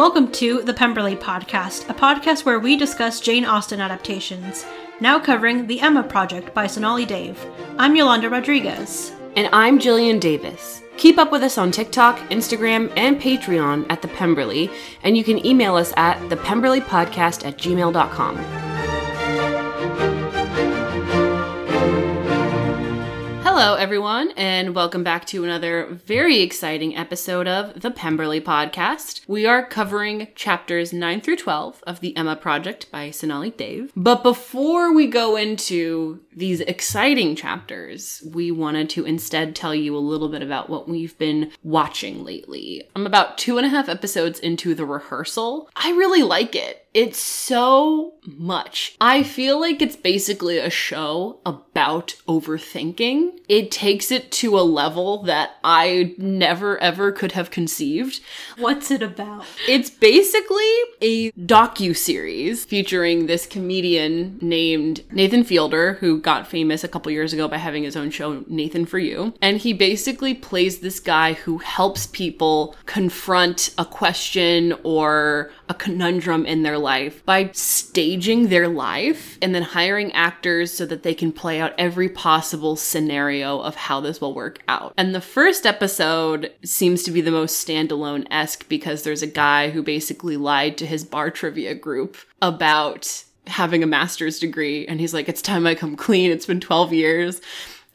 Welcome to the Pemberley Podcast, a podcast where we discuss Jane Austen adaptations. Now covering The Emma Project by Sonali Dev. I'm Yolanda Rodriguez. And I'm Jillian Davis. Keep up with us on TikTok, Instagram, and Patreon at The Pemberley, and you can email us at thepemberleypodcast at gmail.com. Hello, everyone, and welcome back to another very exciting episode of the Pemberley Podcast. We are covering chapters 9 through 12 of The Emma Project by Sonali Dev. But before we go into these exciting chapters, we wanted to instead tell you a little bit about what we've been watching lately. I'm about two and a half episodes into the rehearsal. I really like it. It's so much. I feel like it's basically a show about overthinking. It takes it to a level that I never ever could have conceived. What's it about? It's basically a docu series featuring this comedian named Nathan Fielder who got famous a couple years ago by having his own show Nathan for You. And he basically plays this guy who helps people confront a question or a conundrum in their life by staging their life and then hiring actors so that they can play out every possible scenario of how this will work out. And the first episode seems to be the most standalone esque because there's a guy who basically lied to his bar trivia group about having a master's degree and he's like, it's time I come clean. It's been 12 years.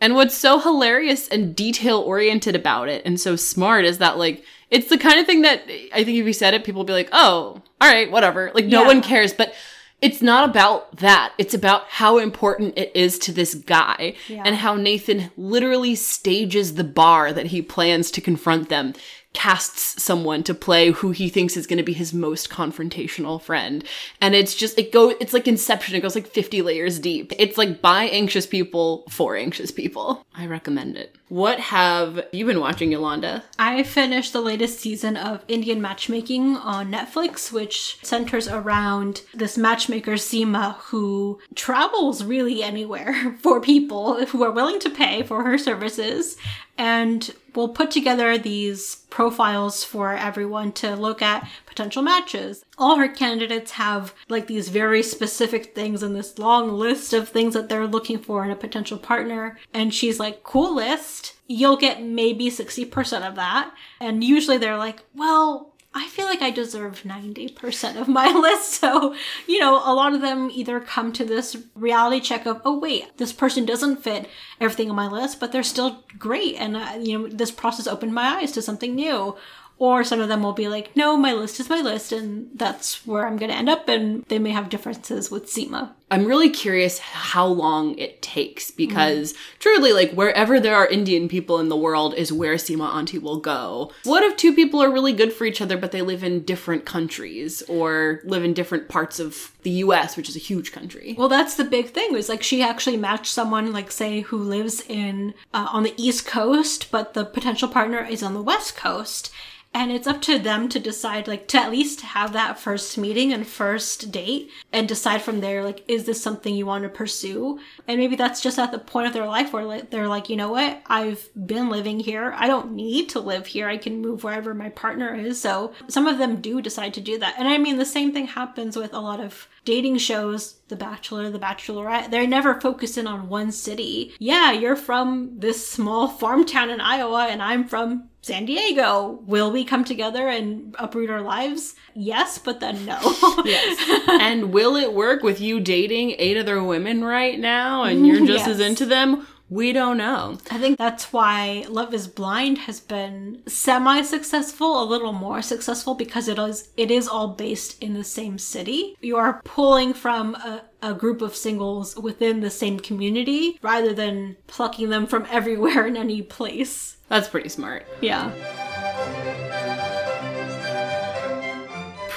And what's so hilarious and detail oriented about it and so smart is that like it's the kind of thing that I think if you said it, people will be like, oh, all right, whatever. Like, no Yeah. one cares. But it's not about that. It's about how important it is to this guy Yeah. and how Nathan literally stages the bar that he plans to confront them, casts someone to play who he thinks is going to be his most confrontational friend. And it's just, it go, it's like Inception. It goes like 50 layers deep. It's like by anxious people for anxious people. I recommend it. What have you been watching, Yolanda? I finished the latest season of Indian Matchmaking on Netflix, which centers around this matchmaker, Seema, who travels really anywhere for people who are willing to pay for her services and will put together these profiles for everyone to look at potential matches. All her candidates have like these very specific things and this long list of things that they're looking for in a potential partner. And she's like, cool list. You'll get maybe 60% of that. And usually they're like, well, I feel like I deserve 90% of my list. So, you know, a lot of them either come to this reality check of, oh, wait, this person doesn't fit everything on my list, but they're still great. And, uh, you know, this process opened my eyes to something new. Or some of them will be like, no, my list is my list, and that's where I'm going to end up. And they may have differences with Seema. I'm really curious how long it takes because truly, like wherever there are Indian people in the world is where Seema Auntie will go. What if two people are really good for each other, but they live in different countries or live in different parts of the US, which is a huge country? Well, that's the big thing. Was like she actually matched someone, like say, who lives in uh, on the East Coast, but the potential partner is on the West Coast, and it's up to them to decide, like to at least have that first meeting and first date, and decide from there, like, is this something you want to pursue? And maybe that's just at the point of their life where they're like, you know what, I've been living here. I don't need to live here. I can move wherever my partner is. So some of them do decide to do that, and I mean the same thing happens with a lot of dating shows, The Bachelor, The Bachelorette, they're never focused in on one city. Yeah, you're from this small farm town in Iowa and I'm from San Diego. Will we come together and uproot our lives? Yes, but then no. Yes. and will it work with you dating eight other women right now and you're just as into them? We don't know. I think that's why Love is Blind has been semi successful, a little more successful because it is it is all based in the same city. You are pulling from a, a group of singles within the same community rather than plucking them from everywhere in any place. That's pretty smart. Yeah.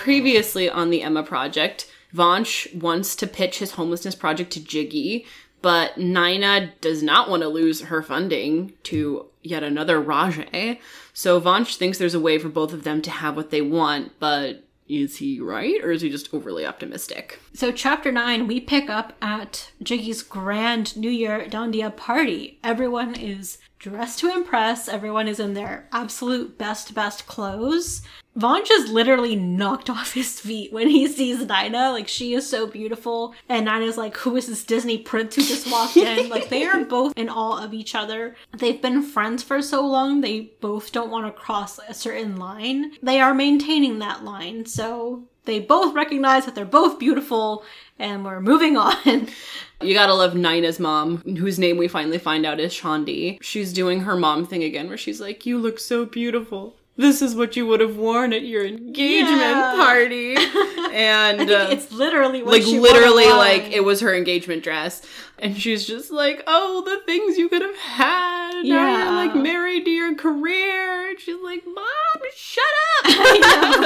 previously on the Emma project, Vansh wants to pitch his homelessness project to Jiggy, but Naina does not want to lose her funding to yet another Raje. So Vansh thinks there's a way for both of them to have what they want, but is he right or is he just overly optimistic? So, chapter nine, we pick up at Jiggy's grand New Year Dandia party. Everyone is dressed to impress. Everyone is in their absolute best, best clothes. Vansh just literally knocked off his feet when he sees Naina. Like, she is so beautiful. And Naina's like, who is this Disney prince who just walked in? like, they are both in awe of each other. They've been friends for so long, they both don't want to cross a certain line. They are maintaining that line. So they both recognize that they're both beautiful and we're moving on. You gotta love Naina's mom, whose name we finally find out is Shaundi. She's doing her mom thing again, where she's like, You look so beautiful. This is what you would have worn at your engagement Yeah. party. And uh, it's literally what like she literally like it was her engagement dress and she's just like oh the things you could have had now you're like married to your career and she's like mom shut up the thing is,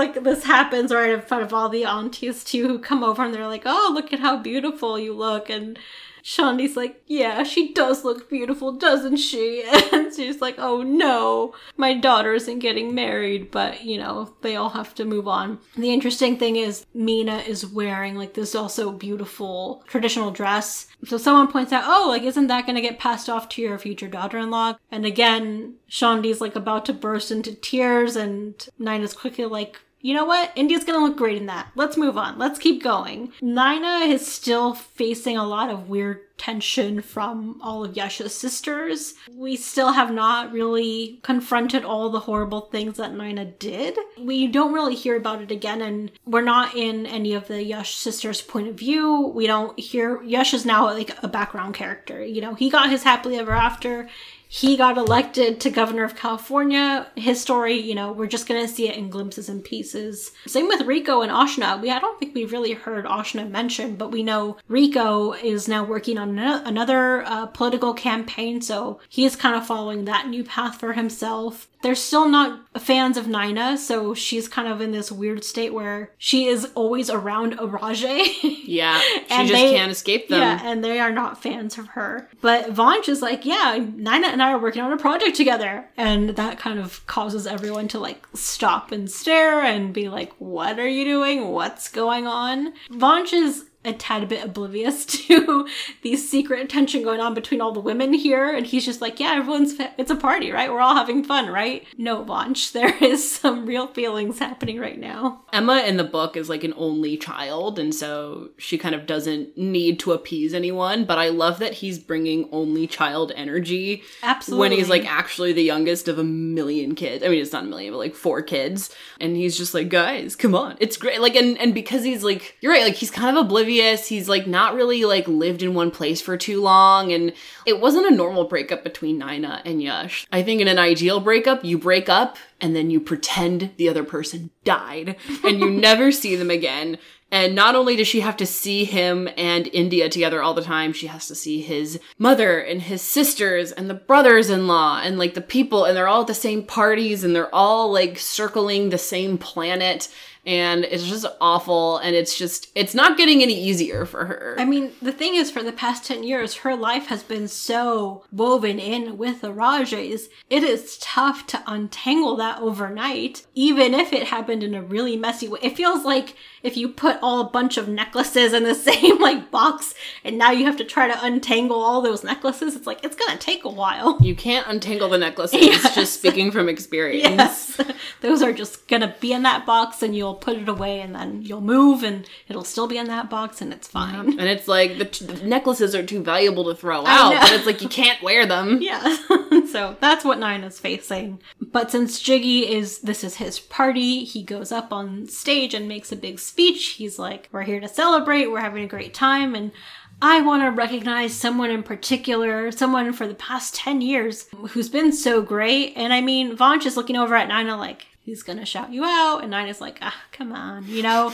like, this happens right in front of all the aunties too, who come over and they're like, "Oh, look at how beautiful you look," and Shondi's like, "Yeah, she does look beautiful, doesn't she?" And she's like, "Oh no, my daughter isn't getting married," but you know, they all have to move on. The interesting thing is, Mina is wearing like this also beautiful traditional dress. So someone points out, "Oh, like, isn't that going to get passed off to your future daughter-in-law?" And again, Shondi's like about to burst into tears, and Naina's quickly like, you know what? India's gonna look great in that. Let's move on. Let's keep going. Naina is still facing a lot of weird tension from all of Yasha's sisters. We still have not really confronted all the horrible things that Naina did. We don't really hear about it again, and we're not in any of the Yash sisters' point of view. We don't hear Yash is now like a background character. You know, he got his happily ever after. He got elected to governor of California. His story, you know, we're just gonna see it in glimpses and pieces. Same with Rico and Ashna. We I don't think we've really heard Ashna mentioned, but we know Rico is now working on another uh, political campaign, so he's kind of following that new path for himself. They're still not fans of Naina, so she's kind of in this weird state where she is always around Araje. yeah she And just they- can't escape them Yeah, and they are not fans of her. But Vansh is like, yeah, Naina and I are working on a project together. And that kind of causes everyone to like stop and stare and be like, what are you doing? What's going on? Vansh is a tad bit oblivious to the secret tension going on between all the women here. And he's just like, yeah, everyone's, fa- it's a party, right? We're all having fun, right? No, Vansh, there is some real feelings happening right now. Emma in the book is like an only child, and so she kind of doesn't need to appease anyone. But I love that he's bringing only child energy Absolutely. when he's like actually the youngest of a million kids. I mean, it's not a million, but like four kids, and he's just like, guys, come on, it's great. Like, and and because he's like, you're right, like he's kind of oblivious. He's like not really like lived in one place for too long, and it wasn't a normal breakup between Naina and Yash. I think in an ideal breakup, you break up and then you pretend the other person died and you never see them again. And not only does she have to see him and India together all the time, she has to see his mother and his sisters and the brothers in law and like the people, and they're all at the same parties and they're all like circling the same planet. And it's just awful. And it's just, it's not getting any easier for her. I mean, the thing is, for the past 10 years, her life has been so woven in with the Rajes. It is tough to untangle that overnight, even if it happened in a really messy way. It feels like if you put all a bunch of necklaces in the same, like, box, and now you have to try to untangle all those necklaces, it's like, it's gonna take a while. you can't untangle the necklaces, Yes. just speaking from experience. Yes. Those are just gonna be in that box, and you'll put it away, and then you'll move, and it'll still be in that box, and it's fine. And it's like the, t- the necklaces are too valuable to throw out, but it's like you can't wear them. Yeah. so that's what Naina's facing. But since Jiggy is this is his party, he goes up on stage and makes a big speech. He's like, We're here to celebrate, we're having a great time, and I want to recognize someone in particular, someone for the past 10 years who's been so great. And I mean, Vansh is looking over at Naina like, he's gonna shout you out. And Naina's like, ah, come on, you know?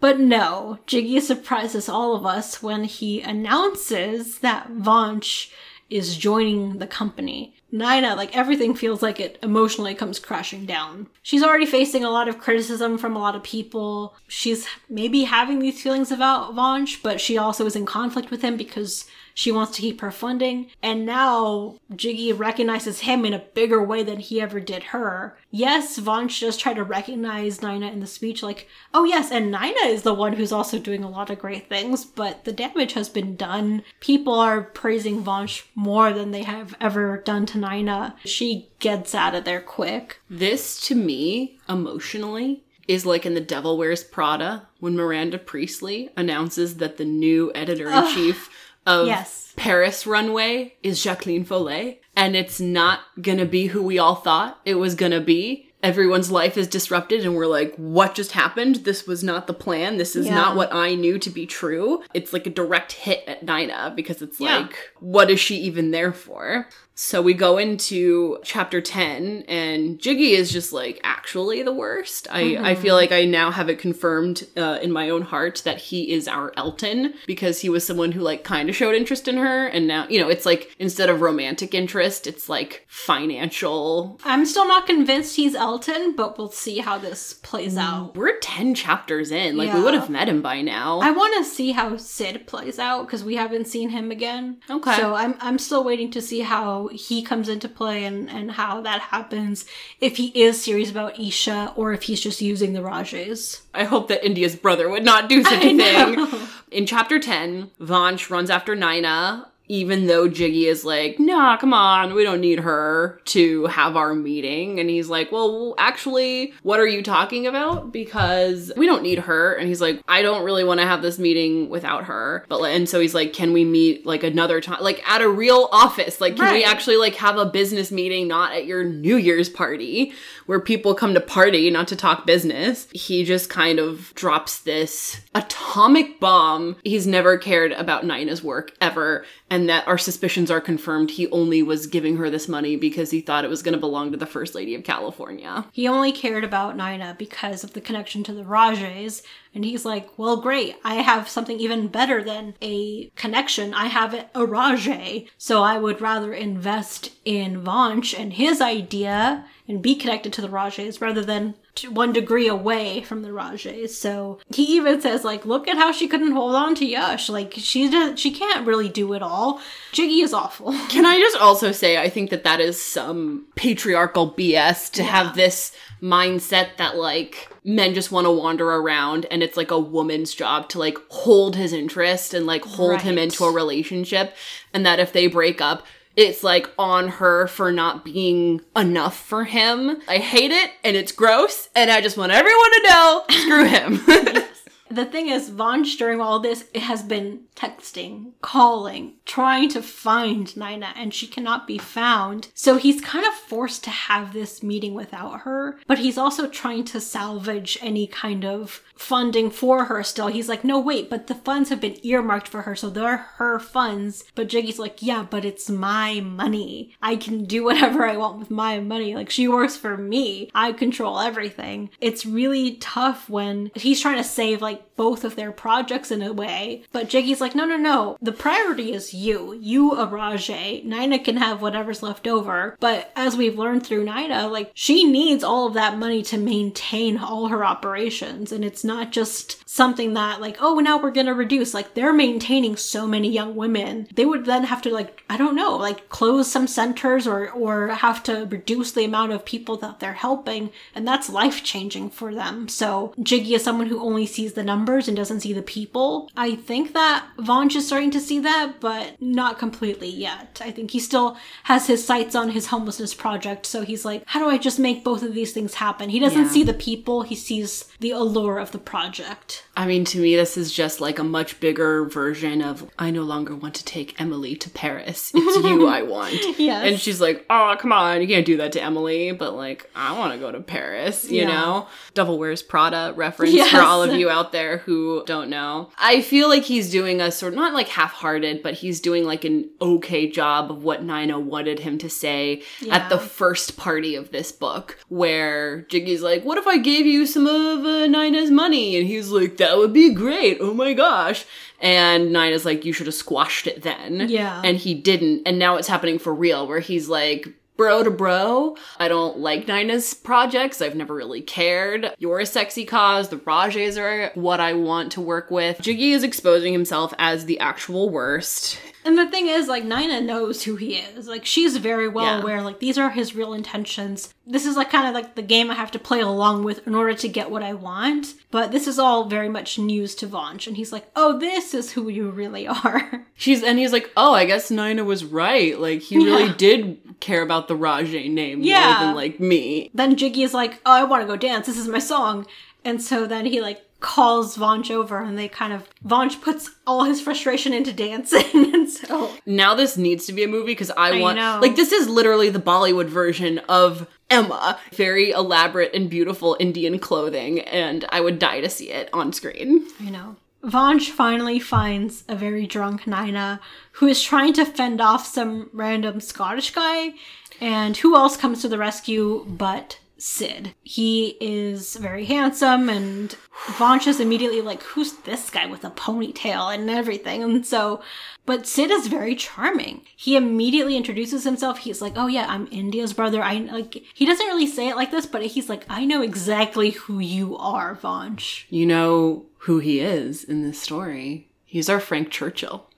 But no, Jiggy surprises all of us when he announces that Vansh is joining the company. Naina, like everything feels like it emotionally comes crashing down. She's already facing a lot of criticism from a lot of people. She's maybe having these feelings about Vansh, but she also is in conflict with him because She wants to keep her funding. And now Jiggy recognizes him in a bigger way than he ever did her. Yes, Vansh does try to recognize Naina in the speech, like, oh yes, and Naina is the one who's also doing a lot of great things, but the damage has been done. People are praising Vansh more than they have ever done to Naina. She gets out of there quick. This, to me, emotionally, is like in The Devil Wears Prada when Miranda Priestly announces that the new editor in chief of Yes. Paris Runway is Jacqueline Follet. And it's not gonna be who we all thought it was gonna be. Everyone's life is disrupted, and we're like, what just happened? This was not the plan. This is Yeah. not what I knew to be true. It's like a direct hit at Naina because it's Yeah. like, what is she even there for? So we go into chapter 10 and Jiggy is just like actually the worst. I, I feel like I now have it confirmed uh, in my own heart that he is our Elton because he was someone who like kind of showed interest in her and now, you know, it's like instead of romantic interest, it's like financial. I'm still not convinced he's Elton, but we'll see how this plays out. We're 10 chapters in. Like we would have met him by now. I want to see how Sid plays out because we haven't seen him again. Okay. So I'm I'm still waiting to see how he comes into play and and how that happens. If he is serious about Isha or if he's just using the Rajes. I hope that India's brother would not do such I a thing. know. In chapter 10, Vansh runs after Naina, even though Jiggy is like, nah, come on, we don't need her to have our meeting. And he's like, well, actually, what are you talking about? Because we don't need her. And he's like, I don't really want to have this meeting without her. But, and so he's like, can we meet like another time, like at a real office? Like, can we actually like have a business meeting, not at your New Year's party where people come to party, not to talk business? He just kind of drops this atomic bomb. He's never cared about Naina's work ever. And that our suspicions are confirmed. He only was giving her this money because he thought it was going to belong to the First Lady of California. He only cared about Naina because of the connection to the Rajes. And he's like, well, great. I have something even better than a connection. I have a Raje. So I would rather invest in Vansh and his idea and be connected to the Rajes rather than to one degree away from the Rajes. So he even says, like, look at how she couldn't hold on to Yash. Like, she does, she can't really do it all. Jiggy is awful. Can I just also say, I think that that is some patriarchal BS to have this mindset that like men just want to wander around and it's like a woman's job to like hold his interest and like hold him into a relationship. And that if they break up, it's like on her for not being enough for him. I hate it and it's gross and I just want everyone to know screw him. The thing is, Vansh during all this has been texting, calling, trying to find Naina, and she cannot be found. So he's kind of forced to have this meeting without her, but he's also trying to salvage any kind of funding for her still. He's like, no, wait, but the funds have been earmarked for her, so they're her funds. But Jiggy's like, yeah, but it's my money. I can do whatever I want with my money. Like, she works for me. I control everything. It's really tough when he's trying to save, like, both of their projects in a way. But Jiggy's like, no, no, no. The priority is you. You, Araje. Naina can have whatever's left over. But as we've learned through Naina, like, she needs all of that money to maintain all her operations. And it's not just something that, like, oh, now we're gonna reduce. Like, they're maintaining so many young women. They would then have to, like, I don't know, like, close some centers or, or have to reduce the amount of people that they're helping. And that's life changing for them. So Jiggy is someone who only sees the numbers and doesn't see the people. I think that Vansh is starting to see that, but not completely yet. I think he still has his sights on his homelessness project. So he's like, how do I just make both of these things happen? He doesn't Yeah. see the people, he sees the allure of the project. I mean, to me, this is just like a much bigger version of I no longer want to take Emily to Paris. It's you I want. Yes. And she's like, oh, come on, you can't do that to Emily, but like, I want to go to Paris, you Yeah. know? Devil Wears Prada reference Yes. for all of you out there who don't know. I feel like he's doing a sort of not like half hearted, but he's doing like an okay job of what Naina wanted him to say at the first party of this book, where Jiggy's like, What if I gave you some of uh, Naina's money? And he's like, That would be great. Oh my gosh. And Naina's like, You should have squashed it then. Yeah. And he didn't. And now it's happening for real, where he's like, Bro to bro, I don't like Naina's projects. I've never really cared. You're a sexy cause. The Rajes are what I want to work with. Jiggy is exposing himself as the actual worst. And the thing is, like, Naina knows who he is. Like, she's very well Yeah. aware, like, these are his real intentions. This is, like, kind of like the game I have to play along with in order to get what I want. But this is all very much news to Vansh. And he's like, oh, this is who you really are. She's and he's like, oh, I guess Naina was right. Like he really Yeah. did care about the Raje name Yeah. more than like me. then Jiggy is like, oh, I want to go dance. This is my song. And so then he, like, calls Vansh over and they kind of, Vansh puts all his frustration into dancing. and so Now this needs to be a movie because I, I want know. like this is literally the Bollywood version of Emma. Very elaborate and beautiful Indian clothing, and I would die to see it on screen. I know. Vansh finally finds a very drunk Naina who is trying to fend off some random Scottish guy. And who else comes to the rescue but Sid? He is very handsome, and Vansh is immediately like, Who's this guy with a ponytail and everything? And so, but Sid is very charming. He immediately introduces himself. He's like, Oh, yeah, I'm India's brother. I like, he doesn't really say it like this, but he's like, I know exactly who you are, Vansh. You know who he is in this story. He's our Frank Churchill.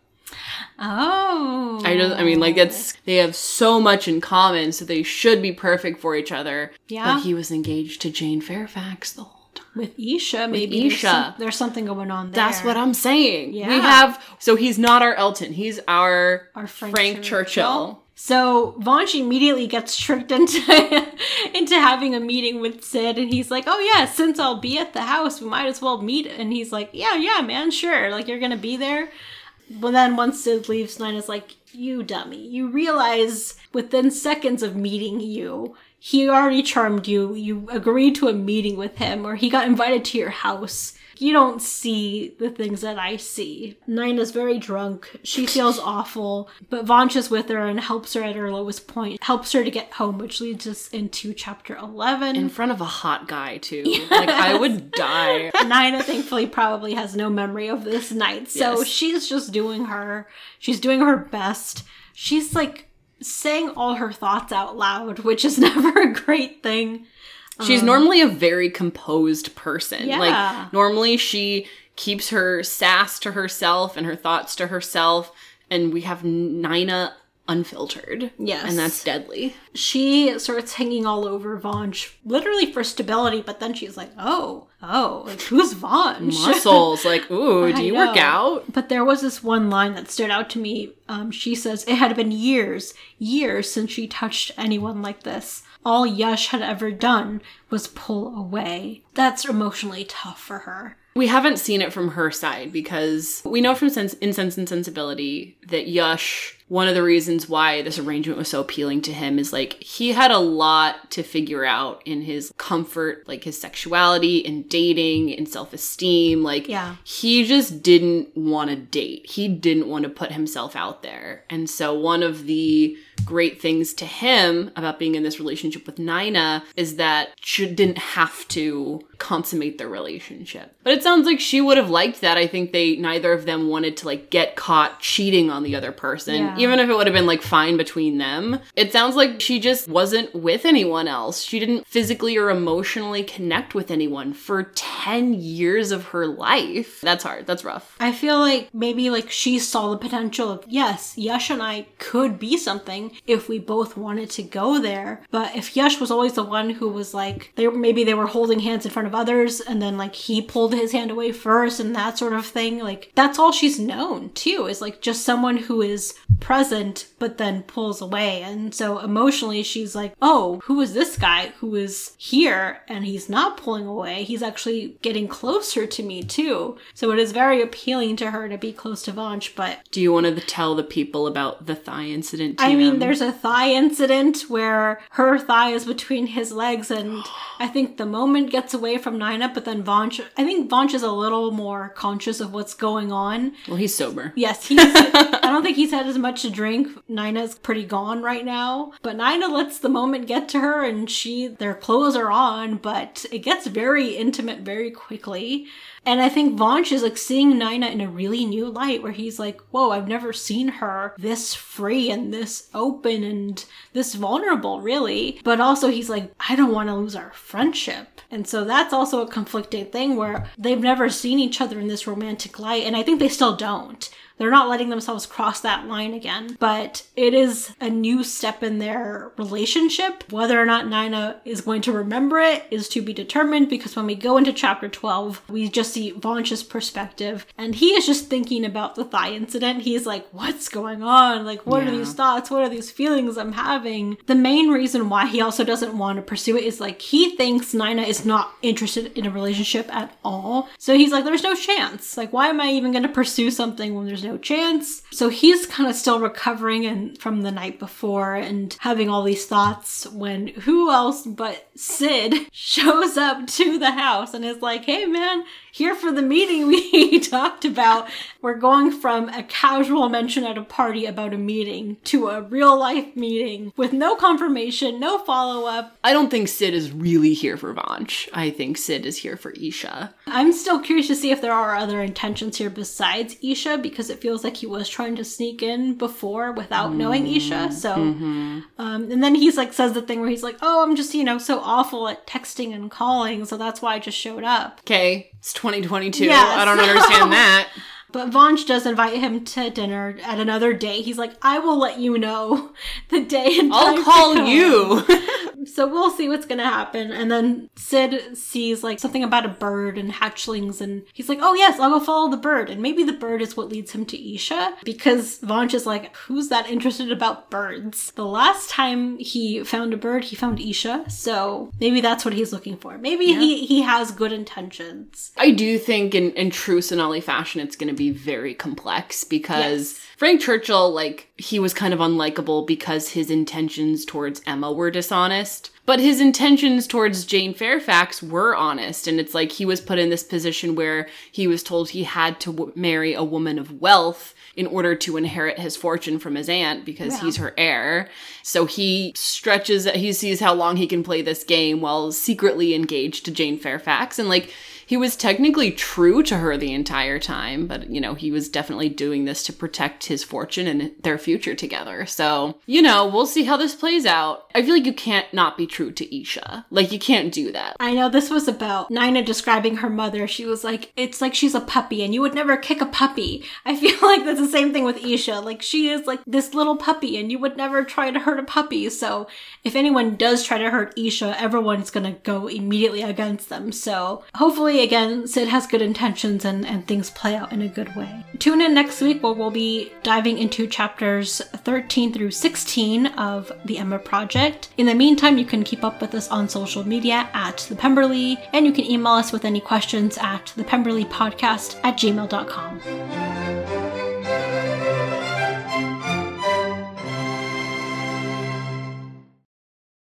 Oh. I don't. I mean, like it's they have so much in common, so they should be perfect for each other. Yeah. But he was engaged to Jane Fairfax the whole time. with Isha, maybe there's, Isha. some- there's something going on there. That's what I'm saying. We have. So he's not our Elton. He's our, Our Frank, Frank Churchill. So Vansh immediately gets tricked into into having a meeting with Sid, and he's like, "Oh yeah, since I'll be at the house, we might as well meet." And he's like, "Yeah, yeah, man, sure. Like you're gonna be there." But then once Sid leaves, Naina's like, "You dummy! You realize within seconds of meeting you." He already charmed you. You agreed to a meeting with him, or he got invited to your house. You don't see the things that I see. Naina's very drunk. She feels awful, but Vansh is with her and helps her at her lowest point, helps her to get home, which leads us into chapter 11. In front of a hot guy too. Like I would die. Naina thankfully probably has no memory of this night. So Yes. she's just doing her. She's doing her best. She's like saying all her thoughts out loud, which is never a great thing. She's normally a very composed person. Yeah. Like normally she keeps her sass to herself and her thoughts to herself, and we have Naina unfiltered. Yes. And that's deadly. She starts hanging all over Vansh, literally for stability, but then she's like, oh, oh, like who's Vansh? Muscles, like, ooh, do you work out? But there was this one line that stood out to me. Um, she says, It had been years, years since she touched anyone like this. All Yash had ever done was pull away. That's emotionally tough for her. We haven't seen it from her side because we know from sense in Sense and Sensibility that Yash, one of the reasons why this arrangement was so appealing to him is like he had a lot to figure out in his comfort, like his sexuality and dating and self-esteem. Like Yeah. he just didn't want to date. He didn't want to put himself out there. And so one of the great things to him about being in this relationship with Naina is that she didn't have to consummate their relationship. But it sounds like she would have liked that. I think they neither of them wanted to like get caught cheating on the other person, Yeah. even if it would have been like fine between them. It sounds like she just wasn't with anyone else. She didn't physically or emotionally connect with anyone for 10 years of her life. That's hard. That's rough. I feel like maybe like she saw the potential of yes, Yash and I could be something if we both wanted to go there. But if Yash was always the one who was like they maybe they were holding hands in front of others and then like he pulled his hand away first and that sort of thing, like that's all she's known too, is like just someone who is present but then pulls away. And so emotionally she's like, "Oh, who is this guy who is here and he's not pulling away? He's actually getting closer to me too." So it is very appealing to her to be close to Vansh, but Do you want to tell the people about the thigh incident? I mean, TM? there's a thigh incident where her thigh is between his legs, and I think the moment gets away from Naina, but then Vansh, I think Vansh is a little more conscious of what's going on. Well, he's sober. Yes, he's, I don't think he's had as much to drink. Naina's pretty gone right now, but Naina lets the moment get to her, and she, their clothes are on, but it gets very intimate very quickly. And I think Vansh is like seeing Naina in a really new light where he's like, whoa, I've never seen her this free and this open and this vulnerable, really. But also, he's like, I don't want to lose our friendship. And so that's also a conflicting thing where they've never seen each other in this romantic light. And I think they still don't. They're not letting themselves cross that line again. But it is a new step in their relationship. Whether or not Naina is going to remember it is to be determined because when we go into chapter 12, we just see Vansh's perspective and he is just thinking about the thigh incident. He's like, what's going on? Like, what Yeah. are these thoughts? What are these feelings I'm having? The main reason why he also doesn't want to pursue it is like he thinks Naina is not interested in a relationship at all. So he's like, there's no chance. Like, why am I even going to pursue something when there's no chance? So he's kind of still recovering and from the night before and having all these thoughts when who else but Sid shows up to the house and is like, hey man, here for the meeting we talked about. We're going from a casual mention at a party about a meeting to a real life meeting with no confirmation, no follow up. I don't think Sid is really here for Vansh. I think Sid is here for Isha. I'm still curious to see if there are other intentions here besides Isha because it feels like he was trying to sneak in before without knowing Isha. So, um, and then he's like says the thing where he's like, "Oh, I'm just you know so awful at texting and calling, so that's why I just showed up." Okay, it's 2022. Yeah, I don't so- understand that. But Vansh does invite him to dinner at another day. He's like, I will let you know the day and time. I'll call come." you. So we'll see what's gonna happen. And then Sid sees like something about a bird and hatchlings, and he's like, Oh yes, I'll go follow the bird. And maybe the bird is what leads him to Isha, because Vansh is like, Who's that interested about birds? The last time he found a bird, he found Isha. So maybe that's what he's looking for. Maybe he he has good intentions. I do think in, in true Sonali fashion, it's going to be very complex because Yes. Frank Churchill, like, he was kind of unlikable because his intentions towards Emma were dishonest. But his intentions towards Jane Fairfax were honest. And it's like he was put in this position where he was told he had to w- marry a woman of wealth in order to inherit his fortune from his aunt because Yeah. he's her heir. So he stretches, he sees how long he can play this game while secretly engaged to Jane Fairfax. And like, he was technically true to her the entire time, but you know, he was definitely doing this to protect his fortune and their future together. So, you know, we'll see how this plays out. I feel like you can't not be true to Isha. Like, you can't do that. I know this was about Naina describing her mother. She was like, it's like she's a puppy and you would never kick a puppy. I feel like that's the same thing with Isha. Like, she is like this little puppy and you would never try to hurt a puppy. So, if anyone does try to hurt Isha, everyone's gonna go immediately against them. So, hopefully, again, Sid has good intentions and, and things play out in a good way. Tune in next week where we'll be diving into chapters 13 through 16 of the Emma Project. In the meantime, you can keep up with us on social media at the Pemberley, and you can email us with any questions at the Pemberley Podcast at gmail.com.